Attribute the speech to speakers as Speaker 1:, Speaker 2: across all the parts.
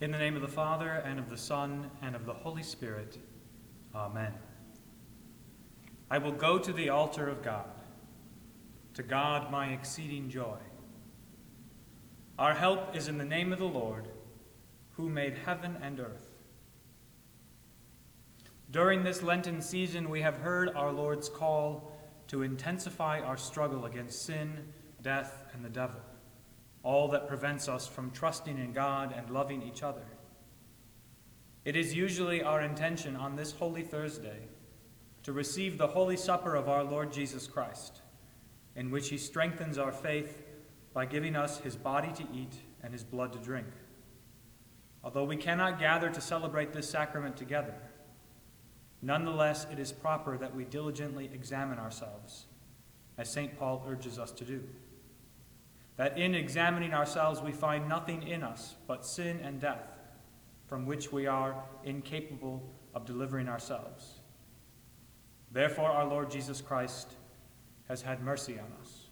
Speaker 1: In the name of the Father, and of the Son, and of the Holy Spirit. Amen. I will go to the altar of God, to God my exceeding joy. Our help is in the name of the Lord, who made heaven and earth. During this Lenten season, we have heard our Lord's call to intensify our struggle against sin, death, and the devil all that prevents us from trusting in God and loving each other. It is usually our intention on this Holy Thursday to receive the Holy Supper of our Lord Jesus Christ, in which he strengthens our faith by giving us his body to eat and his blood to drink. Although we cannot gather to celebrate this sacrament together, nonetheless it is proper that we diligently examine ourselves, as St. Paul urges us to do that in examining ourselves we find nothing in us but sin and death, from which we are incapable of delivering ourselves. Therefore, our Lord Jesus Christ has had mercy on us.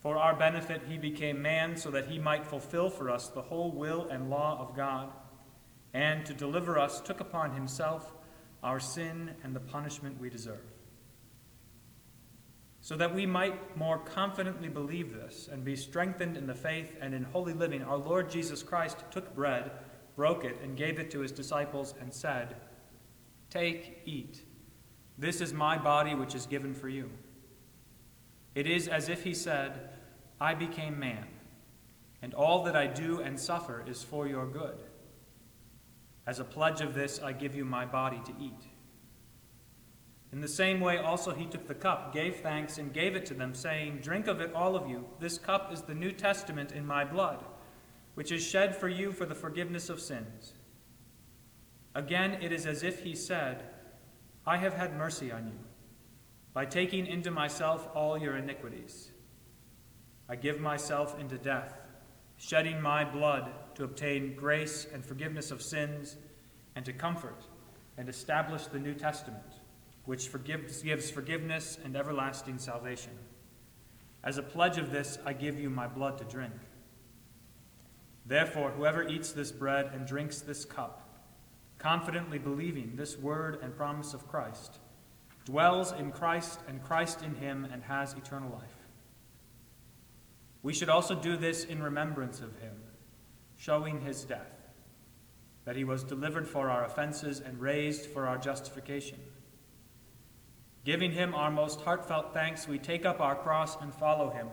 Speaker 1: For our benefit, he became man so that he might fulfill for us the whole will and law of God, and to deliver us, took upon himself our sin and the punishment we deserve so that we might more confidently believe this and be strengthened in the faith and in holy living, our Lord Jesus Christ took bread, broke it, and gave it to his disciples, and said, Take, eat. This is my body which is given for you. It is as if he said, I became man, and all that I do and suffer is for your good. As a pledge of this, I give you my body to eat. In the same way, also he took the cup, gave thanks, and gave it to them, saying, Drink of it, all of you. This cup is the New Testament in my blood, which is shed for you for the forgiveness of sins. Again, it is as if he said, I have had mercy on you, by taking into myself all your iniquities. I give myself into death, shedding my blood to obtain grace and forgiveness of sins, and to comfort and establish the New Testament which forgives, gives forgiveness and everlasting salvation. As a pledge of this, I give you my blood to drink. Therefore, whoever eats this bread and drinks this cup, confidently believing this word and promise of Christ, dwells in Christ and Christ in him and has eternal life. We should also do this in remembrance of him, showing his death, that he was delivered for our offenses and raised for our justification Giving him our most heartfelt thanks, we take up our cross and follow him,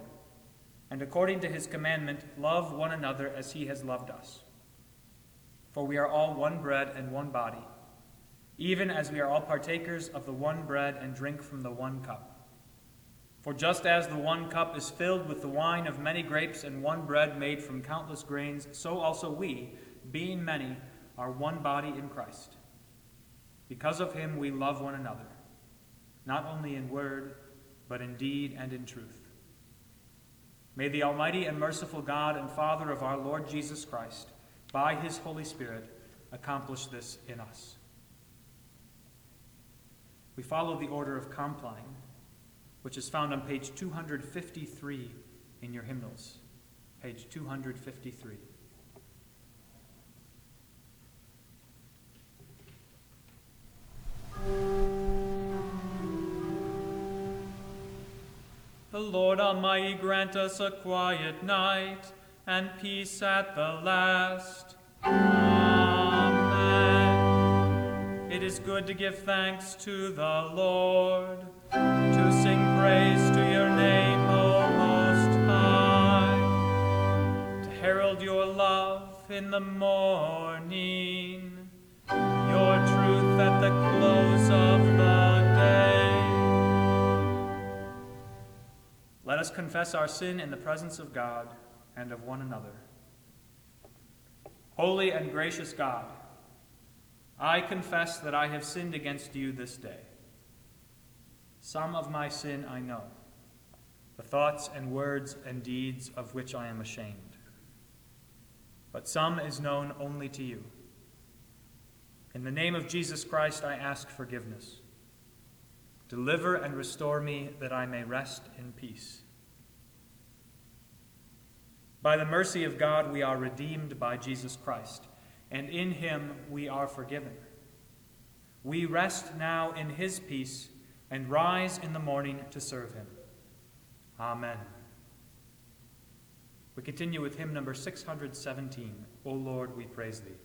Speaker 1: and according to his commandment, love one another as he has loved us. For we are all one bread and one body, even as we are all partakers of the one bread and drink from the one cup. For just as the one cup is filled with the wine of many grapes and one bread made from countless grains, so also we, being many, are one body in Christ. Because of him we love one another not only in word, but in deed and in truth. May the Almighty and merciful God and Father of our Lord Jesus Christ, by his Holy Spirit, accomplish this in us. We follow the order of Compline, which is found on page 253 in your hymnals. Page 253. The Lord Almighty grant us a quiet night and peace at the last. Amen. It is good to give thanks to the Lord, to sing praise to your name, O Most High, to herald your love in the morning, your truth at the close of the Let us confess our sin in the presence of God and of one another. Holy and gracious God, I confess that I have sinned against you this day. Some of my sin I know, the thoughts and words and deeds of which I am ashamed. But some is known only to you. In the name of Jesus Christ, I ask forgiveness. Deliver and restore me that I may rest in peace. By the mercy of God, we are redeemed by Jesus Christ, and in him we are forgiven. We rest now in his peace and rise in the morning to serve him. Amen. We continue with hymn number 617, O Lord, we praise thee.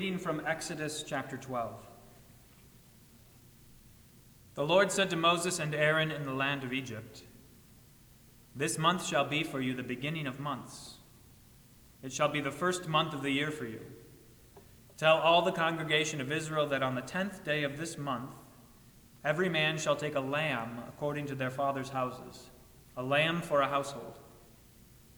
Speaker 1: Reading from Exodus chapter 12. The Lord said to Moses and Aaron in the land of Egypt, This month shall be for you the beginning of months. It shall be the first month of the year for you. Tell all the congregation of Israel that on the tenth day of this month, every man shall take a lamb according to their father's houses, a lamb for a household.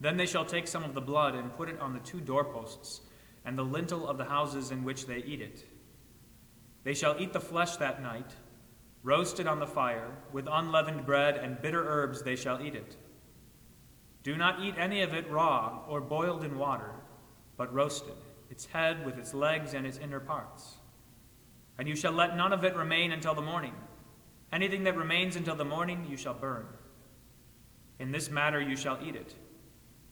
Speaker 1: Then they shall take some of the blood and put it on the two doorposts and the lintel of the houses in which they eat it. They shall eat the flesh that night, Roasted on the fire, with unleavened bread and bitter herbs they shall eat it. Do not eat any of it raw or boiled in water, but roasted, its head with its legs and its inner parts. And you shall let none of it remain until the morning. Anything that remains until the morning you shall burn. In this matter you shall eat it,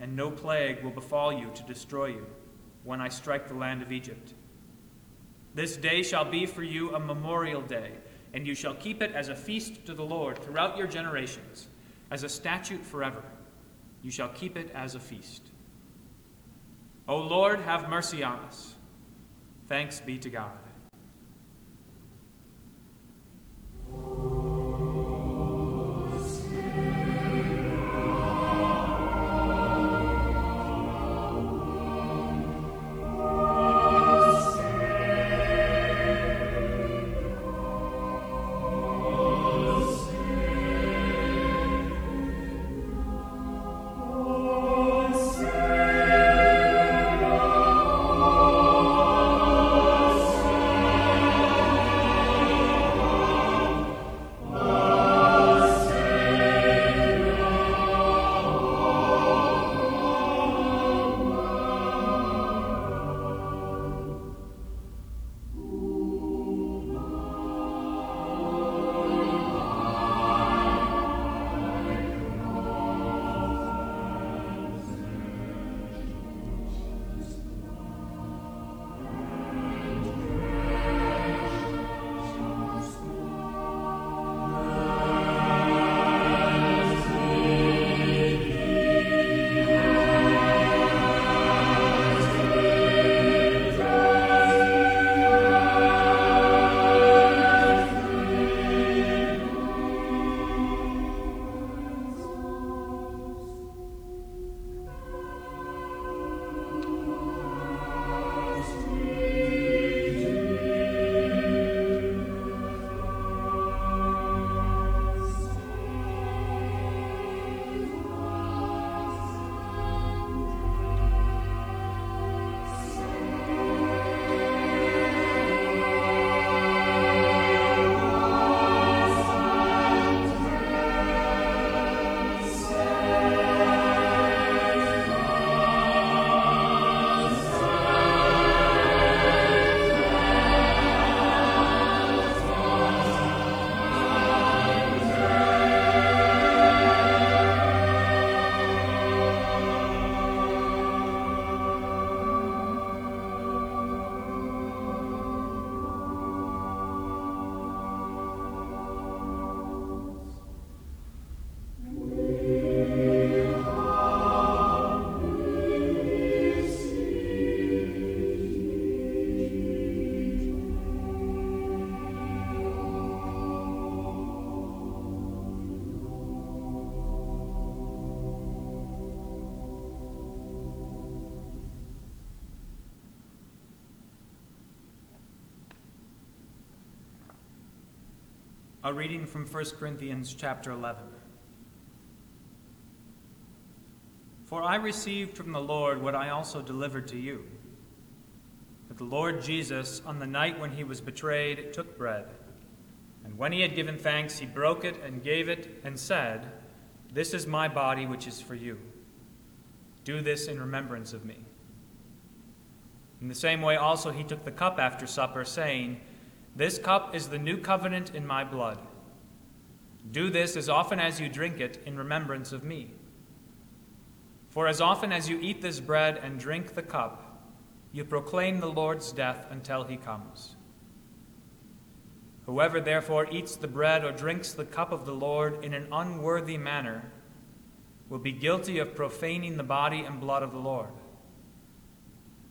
Speaker 1: and no plague will befall you to destroy you when I strike the land of Egypt. This day shall be for you a memorial day and you shall keep it as a feast to the Lord throughout your generations, as a statute forever. You shall keep it as a feast. O Lord, have mercy on us. Thanks be to God. A reading from 1 Corinthians chapter 11. For I received from the Lord what I also delivered to you. That the Lord Jesus, on the night when he was betrayed, took bread. And when he had given thanks, he broke it and gave it, and said, This is my body, which is for you. Do this in remembrance of me. In the same way, also, he took the cup after supper, saying, this cup is the new covenant in my blood. Do this as often as you drink it in remembrance of me. For as often as you eat this bread and drink the cup, you proclaim the Lord's death until he comes. Whoever therefore eats the bread or drinks the cup of the Lord in an unworthy manner will be guilty of profaning the body and blood of the Lord.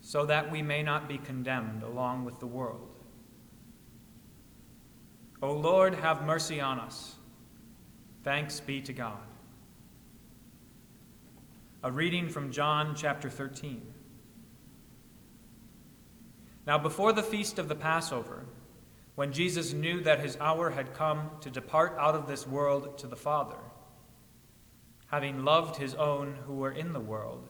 Speaker 1: so that we may not be condemned along with the world. O Lord, have mercy on us. Thanks be to God. A reading from John chapter 13. Now, before the feast of the Passover, when Jesus knew that his hour had come to depart out of this world to the Father, having loved his own who were in the world,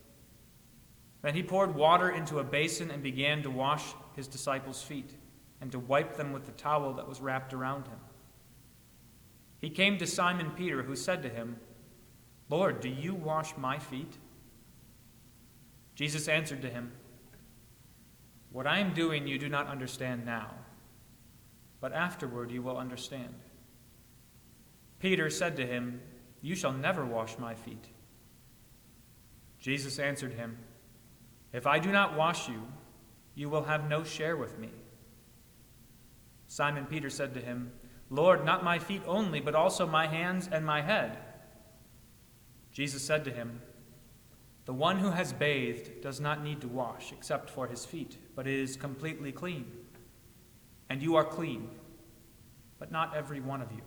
Speaker 1: Then he poured water into a basin and began to wash his disciples' feet and to wipe them with the towel that was wrapped around him. He came to Simon Peter, who said to him, Lord, do you wash my feet? Jesus answered to him, What I am doing you do not understand now, but afterward you will understand. Peter said to him, You shall never wash my feet. Jesus answered him, If I do not wash you, you will have no share with me. Simon Peter said to him, Lord, not my feet only, but also my hands and my head. Jesus said to him, The one who has bathed does not need to wash except for his feet, but is completely clean. And you are clean, but not every one of you.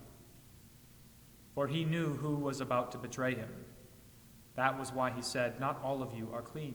Speaker 1: For he knew who was about to betray him. That was why he said, Not all of you are clean.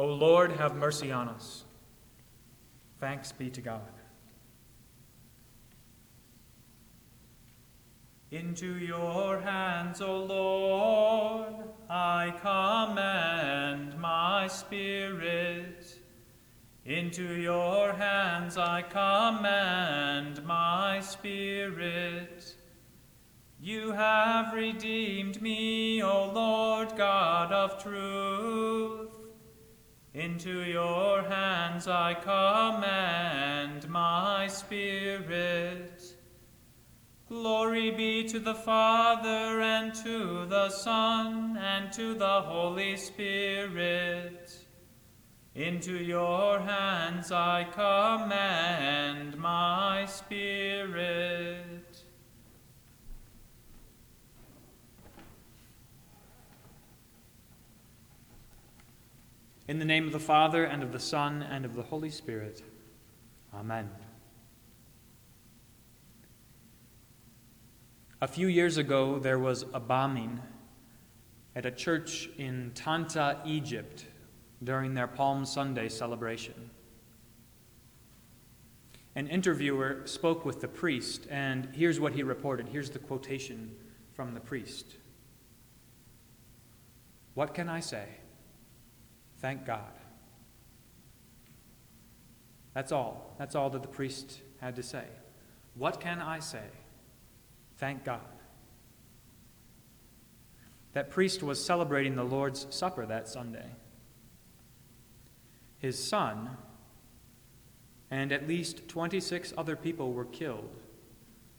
Speaker 1: O Lord, have mercy on us. Thanks be to God. Into your hands, O Lord, I commend my spirit. Into your hands I commend my spirit. You have redeemed me, O Lord God of truth. Into your hands I commend my spirit. Glory be to the Father, and to the Son, and to the Holy Spirit. Into your hands I commend my spirit. In the name of the Father, and of the Son, and of the Holy Spirit. Amen. A few years ago, there was a bombing at a church in Tanta, Egypt, during their Palm Sunday celebration. An interviewer spoke with the priest, and here's what he reported. Here's the quotation from the priest What can I say? Thank God. That's all. That's all that the priest had to say. What can I say? Thank God. That priest was celebrating the Lord's Supper that Sunday. His son and at least 26 other people were killed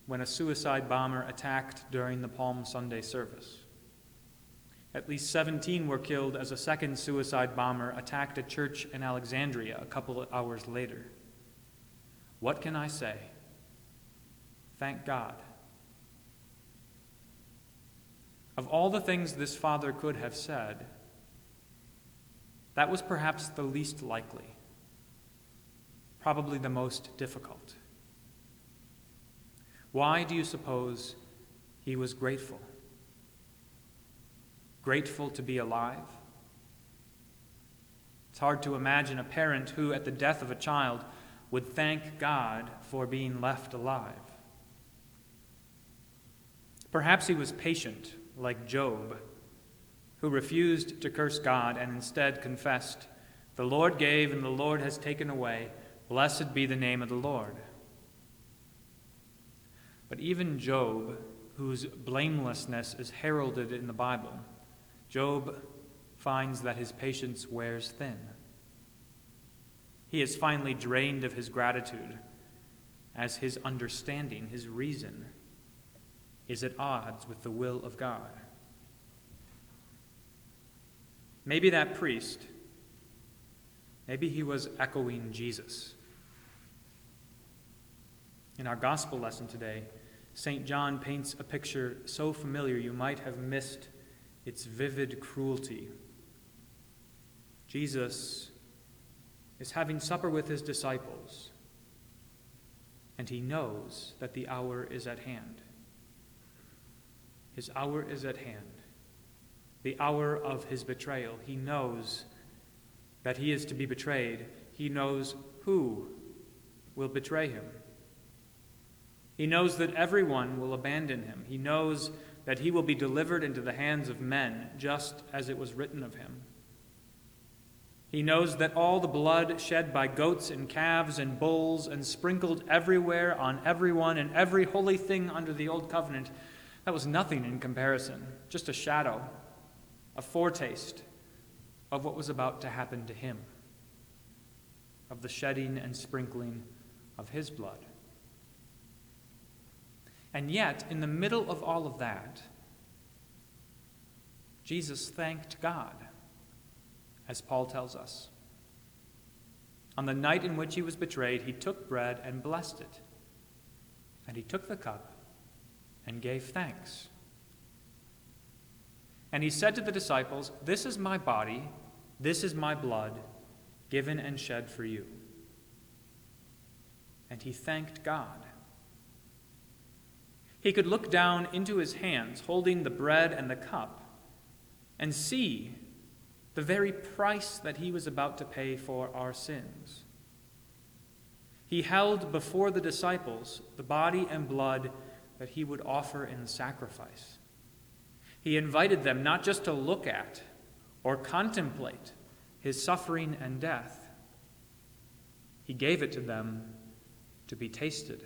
Speaker 1: when a suicide bomber attacked during the Palm Sunday service. At least 17 were killed as a second suicide bomber attacked a church in Alexandria a couple of hours later. What can I say? Thank God. Of all the things this father could have said, that was perhaps the least likely, probably the most difficult. Why do you suppose he was grateful? Grateful to be alive? It's hard to imagine a parent who, at the death of a child, would thank God for being left alive. Perhaps he was patient, like Job, who refused to curse God and instead confessed, The Lord gave and the Lord has taken away. Blessed be the name of the Lord. But even Job, whose blamelessness is heralded in the Bible, Job finds that his patience wears thin. He is finally drained of his gratitude as his understanding, his reason, is at odds with the will of God. Maybe that priest, maybe he was echoing Jesus. In our gospel lesson today, St. John paints a picture so familiar you might have missed its vivid cruelty Jesus is having supper with his disciples, and he knows that the hour is at hand. His hour is at hand, the hour of his betrayal. He knows that he is to be betrayed, he knows who will betray him. He knows that everyone will abandon him. He knows that he will be delivered into the hands of men, just as it was written of him. He knows that all the blood shed by goats and calves and bulls and sprinkled everywhere on everyone and every holy thing under the old covenant, that was nothing in comparison, just a shadow, a foretaste of what was about to happen to him, of the shedding and sprinkling of his blood. And yet, in the middle of all of that, Jesus thanked God as Paul tells us. On the night in which he was betrayed, he took bread and blessed it. And he took the cup and gave thanks. And he said to the disciples, This is my body, this is my blood, given and shed for you. And he thanked God. He could look down into his hands, holding the bread and the cup, and see the very price that he was about to pay for our sins. He held before the disciples the body and blood that he would offer in sacrifice. He invited them not just to look at or contemplate his suffering and death, he gave it to them to be tasted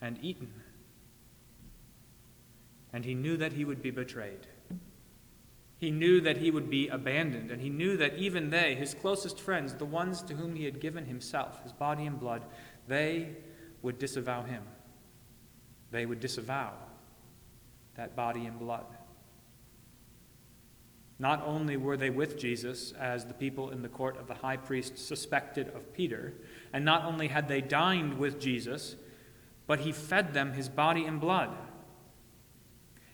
Speaker 1: and eaten. And he knew that he would be betrayed. He knew that he would be abandoned, and he knew that even they, his closest friends, the ones to whom he had given himself, his body and blood, they would disavow him. They would disavow that body and blood. Not only were they with Jesus, as the people in the court of the high priest suspected of Peter, and not only had they dined with Jesus, but he fed them his body and blood.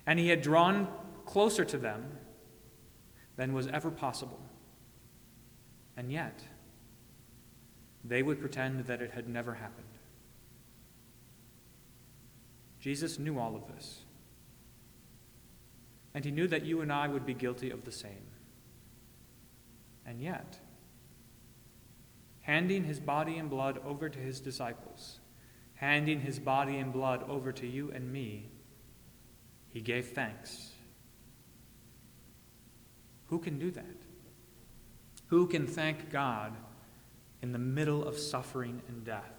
Speaker 1: And he had drawn closer to them than was ever possible. And yet, they would pretend that it had never happened. Jesus knew all of this. And he knew that you and I would be guilty of the same. And yet, handing his body and blood over to his disciples, handing his body and blood over to you and me, he gave thanks who can do that? Who can thank God in the middle of suffering and death?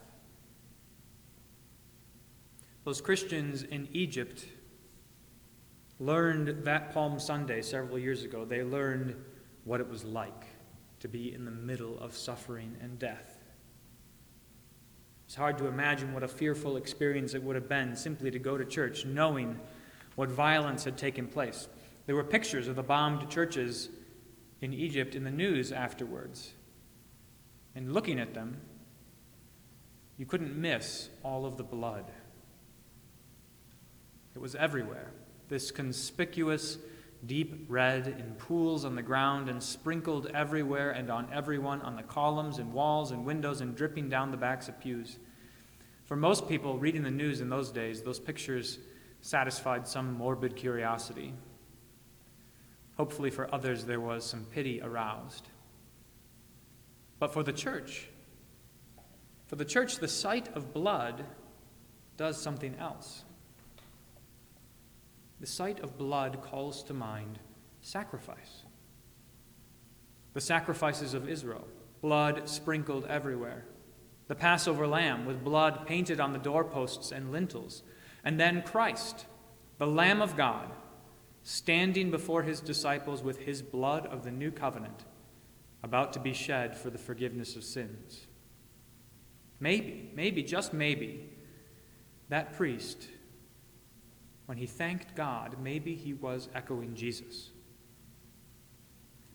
Speaker 1: Those Christians in Egypt learned that Palm Sunday several years ago. They learned what it was like to be in the middle of suffering and death. It's hard to imagine what a fearful experience it would have been simply to go to church knowing what violence had taken place. There were pictures of the bombed churches in Egypt in the news afterwards. And looking at them, you couldn't miss all of the blood. It was everywhere. this conspicuous deep red in pools on the ground and sprinkled everywhere and on everyone, on the columns and walls and windows and dripping down the backs of pews. For most people reading the news in those days, those pictures satisfied some morbid curiosity. Hopefully, for others, there was some pity aroused. But for the church, for the church, the sight of blood does something else. The sight of blood calls to mind sacrifice. The sacrifices of Israel, blood sprinkled everywhere. The Passover lamb with blood painted on the doorposts and lintels. And then Christ, the Lamb of God, standing before his disciples with his blood of the new covenant, about to be shed for the forgiveness of sins. Maybe, maybe, just maybe, that priest when he thanked God, maybe he was echoing Jesus.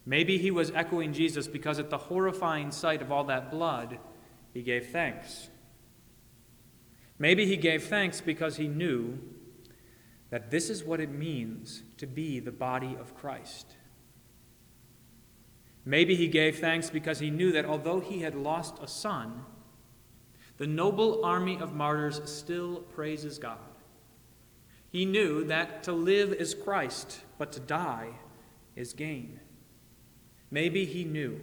Speaker 1: Maybe he was echoing Jesus because at the horrifying sight of all that blood, he gave thanks. Maybe he gave thanks because he knew that this is what it means to be the body of Christ. Maybe he gave thanks because he knew that although he had lost a son, the noble army of martyrs still praises God. He knew that to live is Christ, but to die is gain. Maybe he knew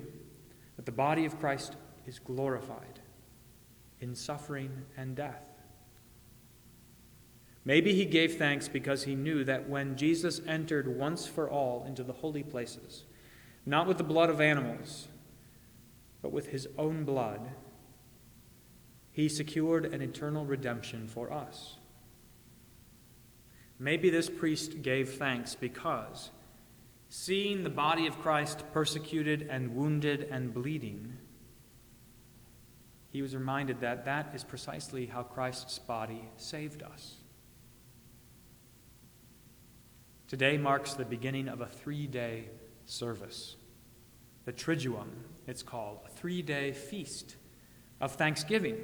Speaker 1: that the body of Christ is glorified in suffering and death. Maybe he gave thanks because he knew that when Jesus entered once for all into the holy places, not with the blood of animals, but with his own blood, he secured an eternal redemption for us. Maybe this priest gave thanks because, seeing the body of Christ persecuted and wounded and bleeding, he was reminded that that is precisely how Christ's body saved us. Today marks the beginning of a three day service. The Triduum, it's called, a three day feast of thanksgiving.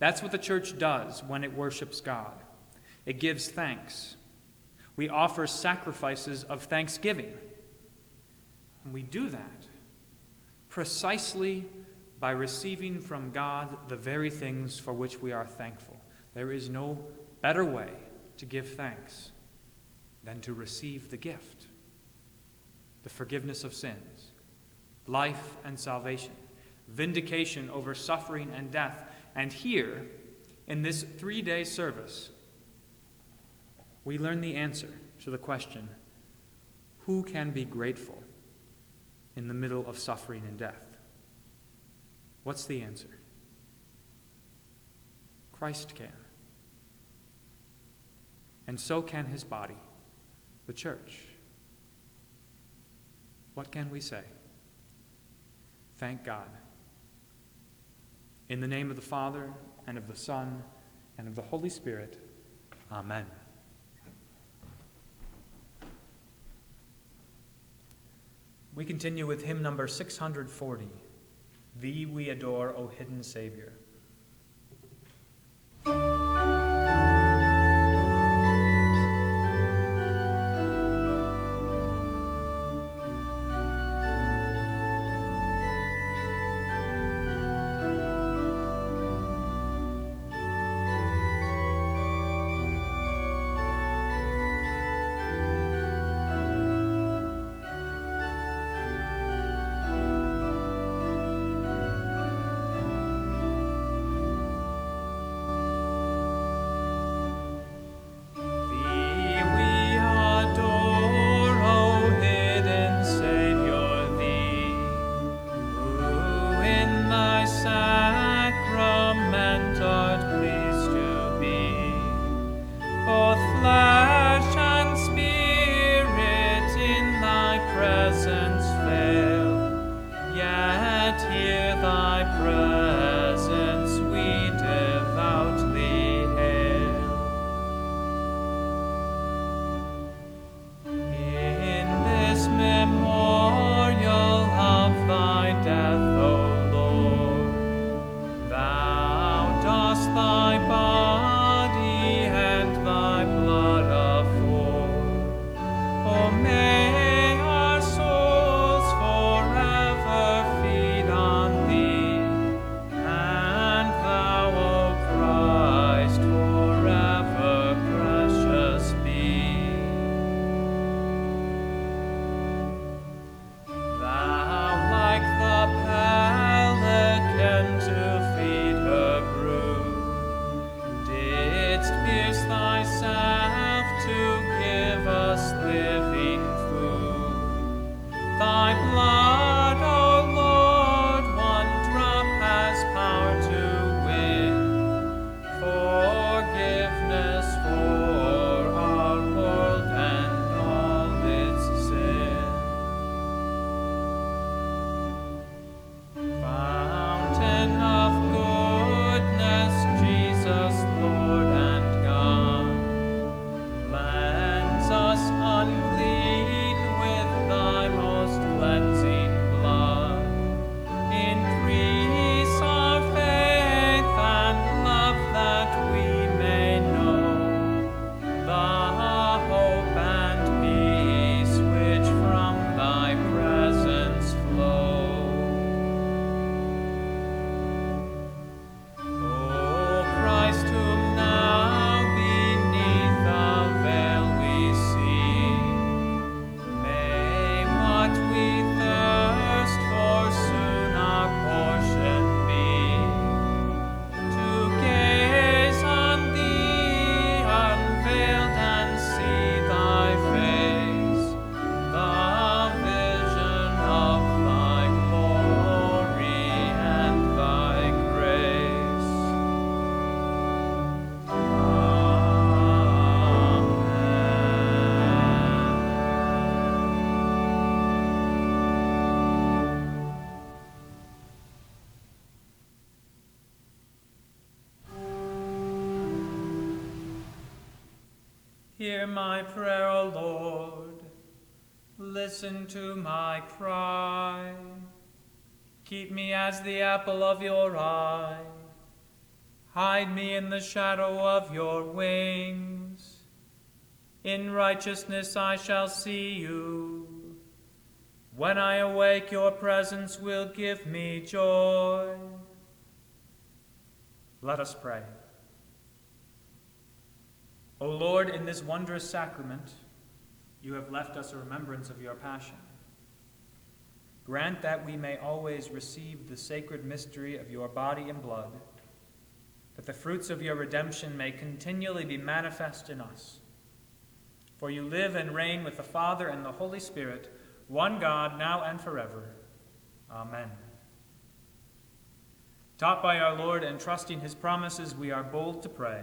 Speaker 1: That's what the church does when it worships God. It gives thanks. We offer sacrifices of thanksgiving. And we do that precisely by receiving from God the very things for which we are thankful. There is no better way to give thanks than to receive the gift the forgiveness of sins, life and salvation, vindication over suffering and death. And here, in this three day service, we learn the answer to the question who can be grateful in the middle of suffering and death? What's the answer? Christ can. And so can his body, the church. What can we say? Thank God. In the name of the Father, and of the Son, and of the Holy Spirit, Amen. We continue with hymn number 640 Thee We Adore, O Hidden Savior. Hear my prayer, O Lord. Listen to my cry. Keep me as the apple of your eye. Hide me in the shadow of your wings. In righteousness I shall see you. When I awake, your presence will give me joy. Let us pray. O Lord, in this wondrous sacrament, you have left us a remembrance of your passion. Grant that we may always receive the sacred mystery of your body and blood, that the fruits of your redemption may continually be manifest in us. For you live and reign with the Father and the Holy Spirit, one God, now and forever. Amen. Taught by our Lord and trusting his promises, we are bold to pray.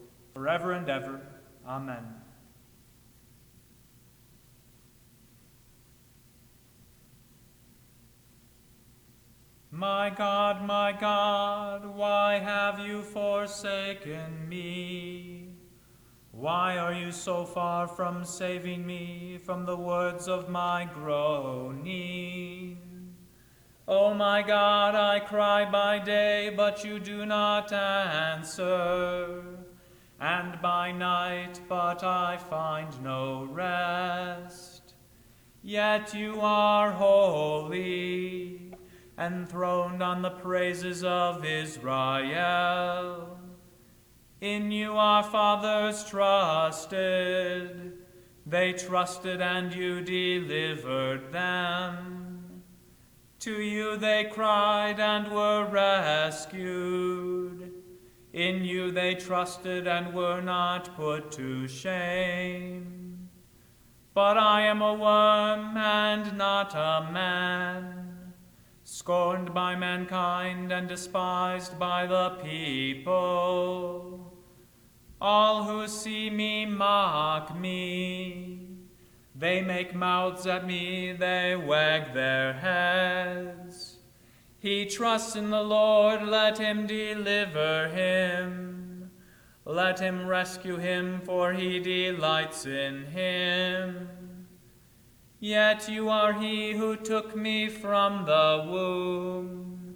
Speaker 1: forever and ever. Amen. My God, my God, why have you forsaken me? Why are you so far from saving me from the words of my groaning? O oh my God, I cry by day, but you do not answer and by night, but I find no rest. Yet you are holy, enthroned on the praises of Israel. In you our fathers trusted, they trusted and you delivered them. To you they cried and were rescued. In you they trusted and were not put to shame. But I am a worm and not a man, scorned by mankind and despised by the people. All who see me mock me. They make mouths at me, they wag their heads. He trusts in the Lord, let him deliver him. Let him rescue him, for he delights in him. Yet you are he who took me from the womb.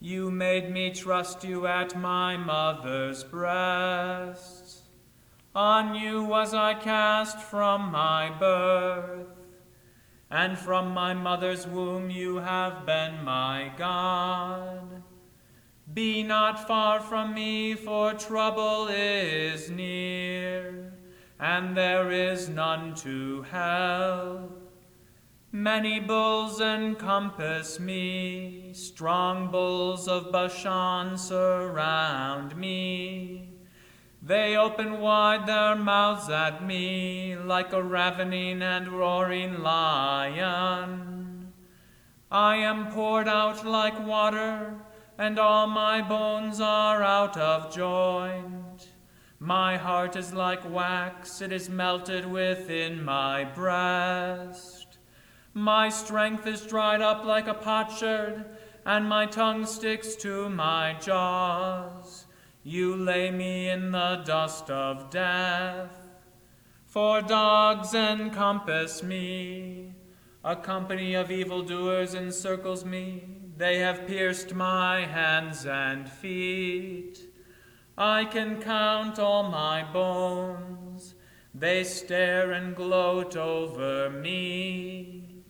Speaker 1: You made me trust you at my mother's breast. On you was I cast from my birth and from my mother's womb you have been my God. Be not far from me, for trouble is near, and there is none to help. Many bulls encompass me, strong bulls of Bashan surround me. They open wide their mouths at me like a ravening and roaring lion. I am poured out like water, and all my bones are out of joint. My heart is like wax, it is melted within my breast. My strength is dried up like a potsherd, and my tongue sticks to my jaws. You lay me in the dust of death, for dogs encompass me. A company of evildoers encircles me. They have pierced my hands and feet. I can count all my bones. They stare and gloat over me.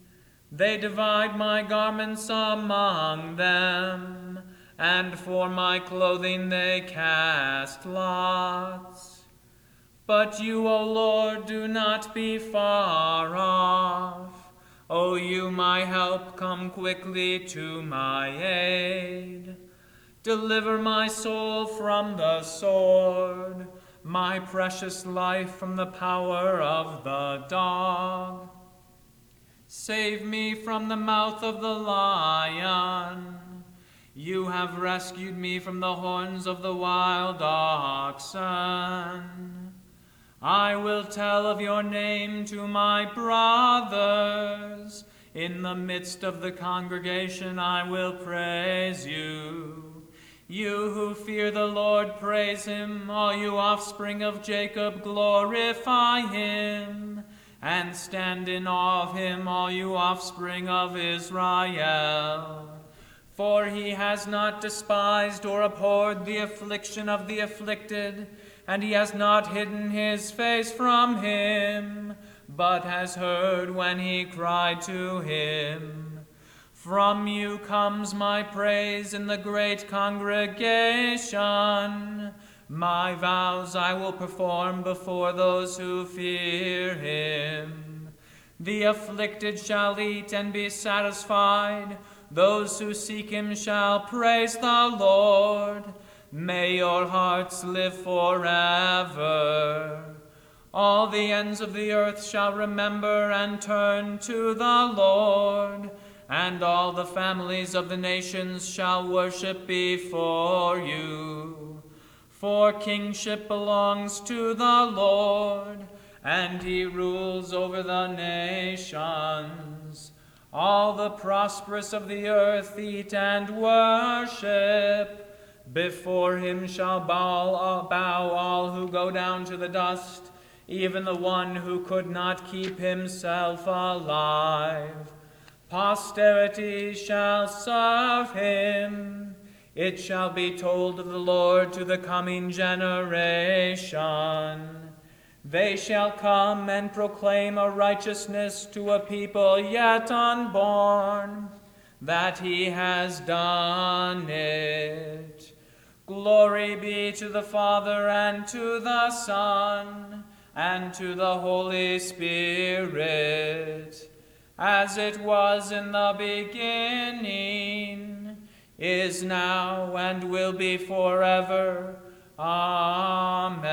Speaker 1: They divide my garments among them and for my clothing they cast lots. But you, O Lord, do not be far off. O you, my help, come quickly to my aid. Deliver my soul from the sword, my precious life from the power of the dog. Save me from the mouth of the lion. You have rescued me from the horns of the wild oxen. I will tell of your name to my brothers. In the midst of the congregation I will praise you. You who fear the Lord, praise him. All you offspring of Jacob, glorify him and stand in awe of him, all you offspring of Israel. For he has not despised or abhorred the affliction of the afflicted, and he has not hidden his face from him, but has heard when he cried to him. From you comes my praise in the great congregation. My vows I will perform before those who fear him. The afflicted shall eat and be satisfied. Those who seek him shall praise the Lord. May your hearts live forever. All the ends of the earth shall remember and turn to the Lord, and all the families of the nations shall worship before you. For kingship belongs to the Lord, and he rules over the nations. All the prosperous of the earth eat and worship. Before him shall bow, bow all who go down to the dust, even the one who could not keep himself alive. Posterity shall serve him. It shall be told of the Lord to the coming generation. They shall come and proclaim a righteousness to a people yet unborn, that he has done it. Glory be to the Father and to the Son and to the Holy Spirit, as it was in the beginning is now, and will be forever. Amen.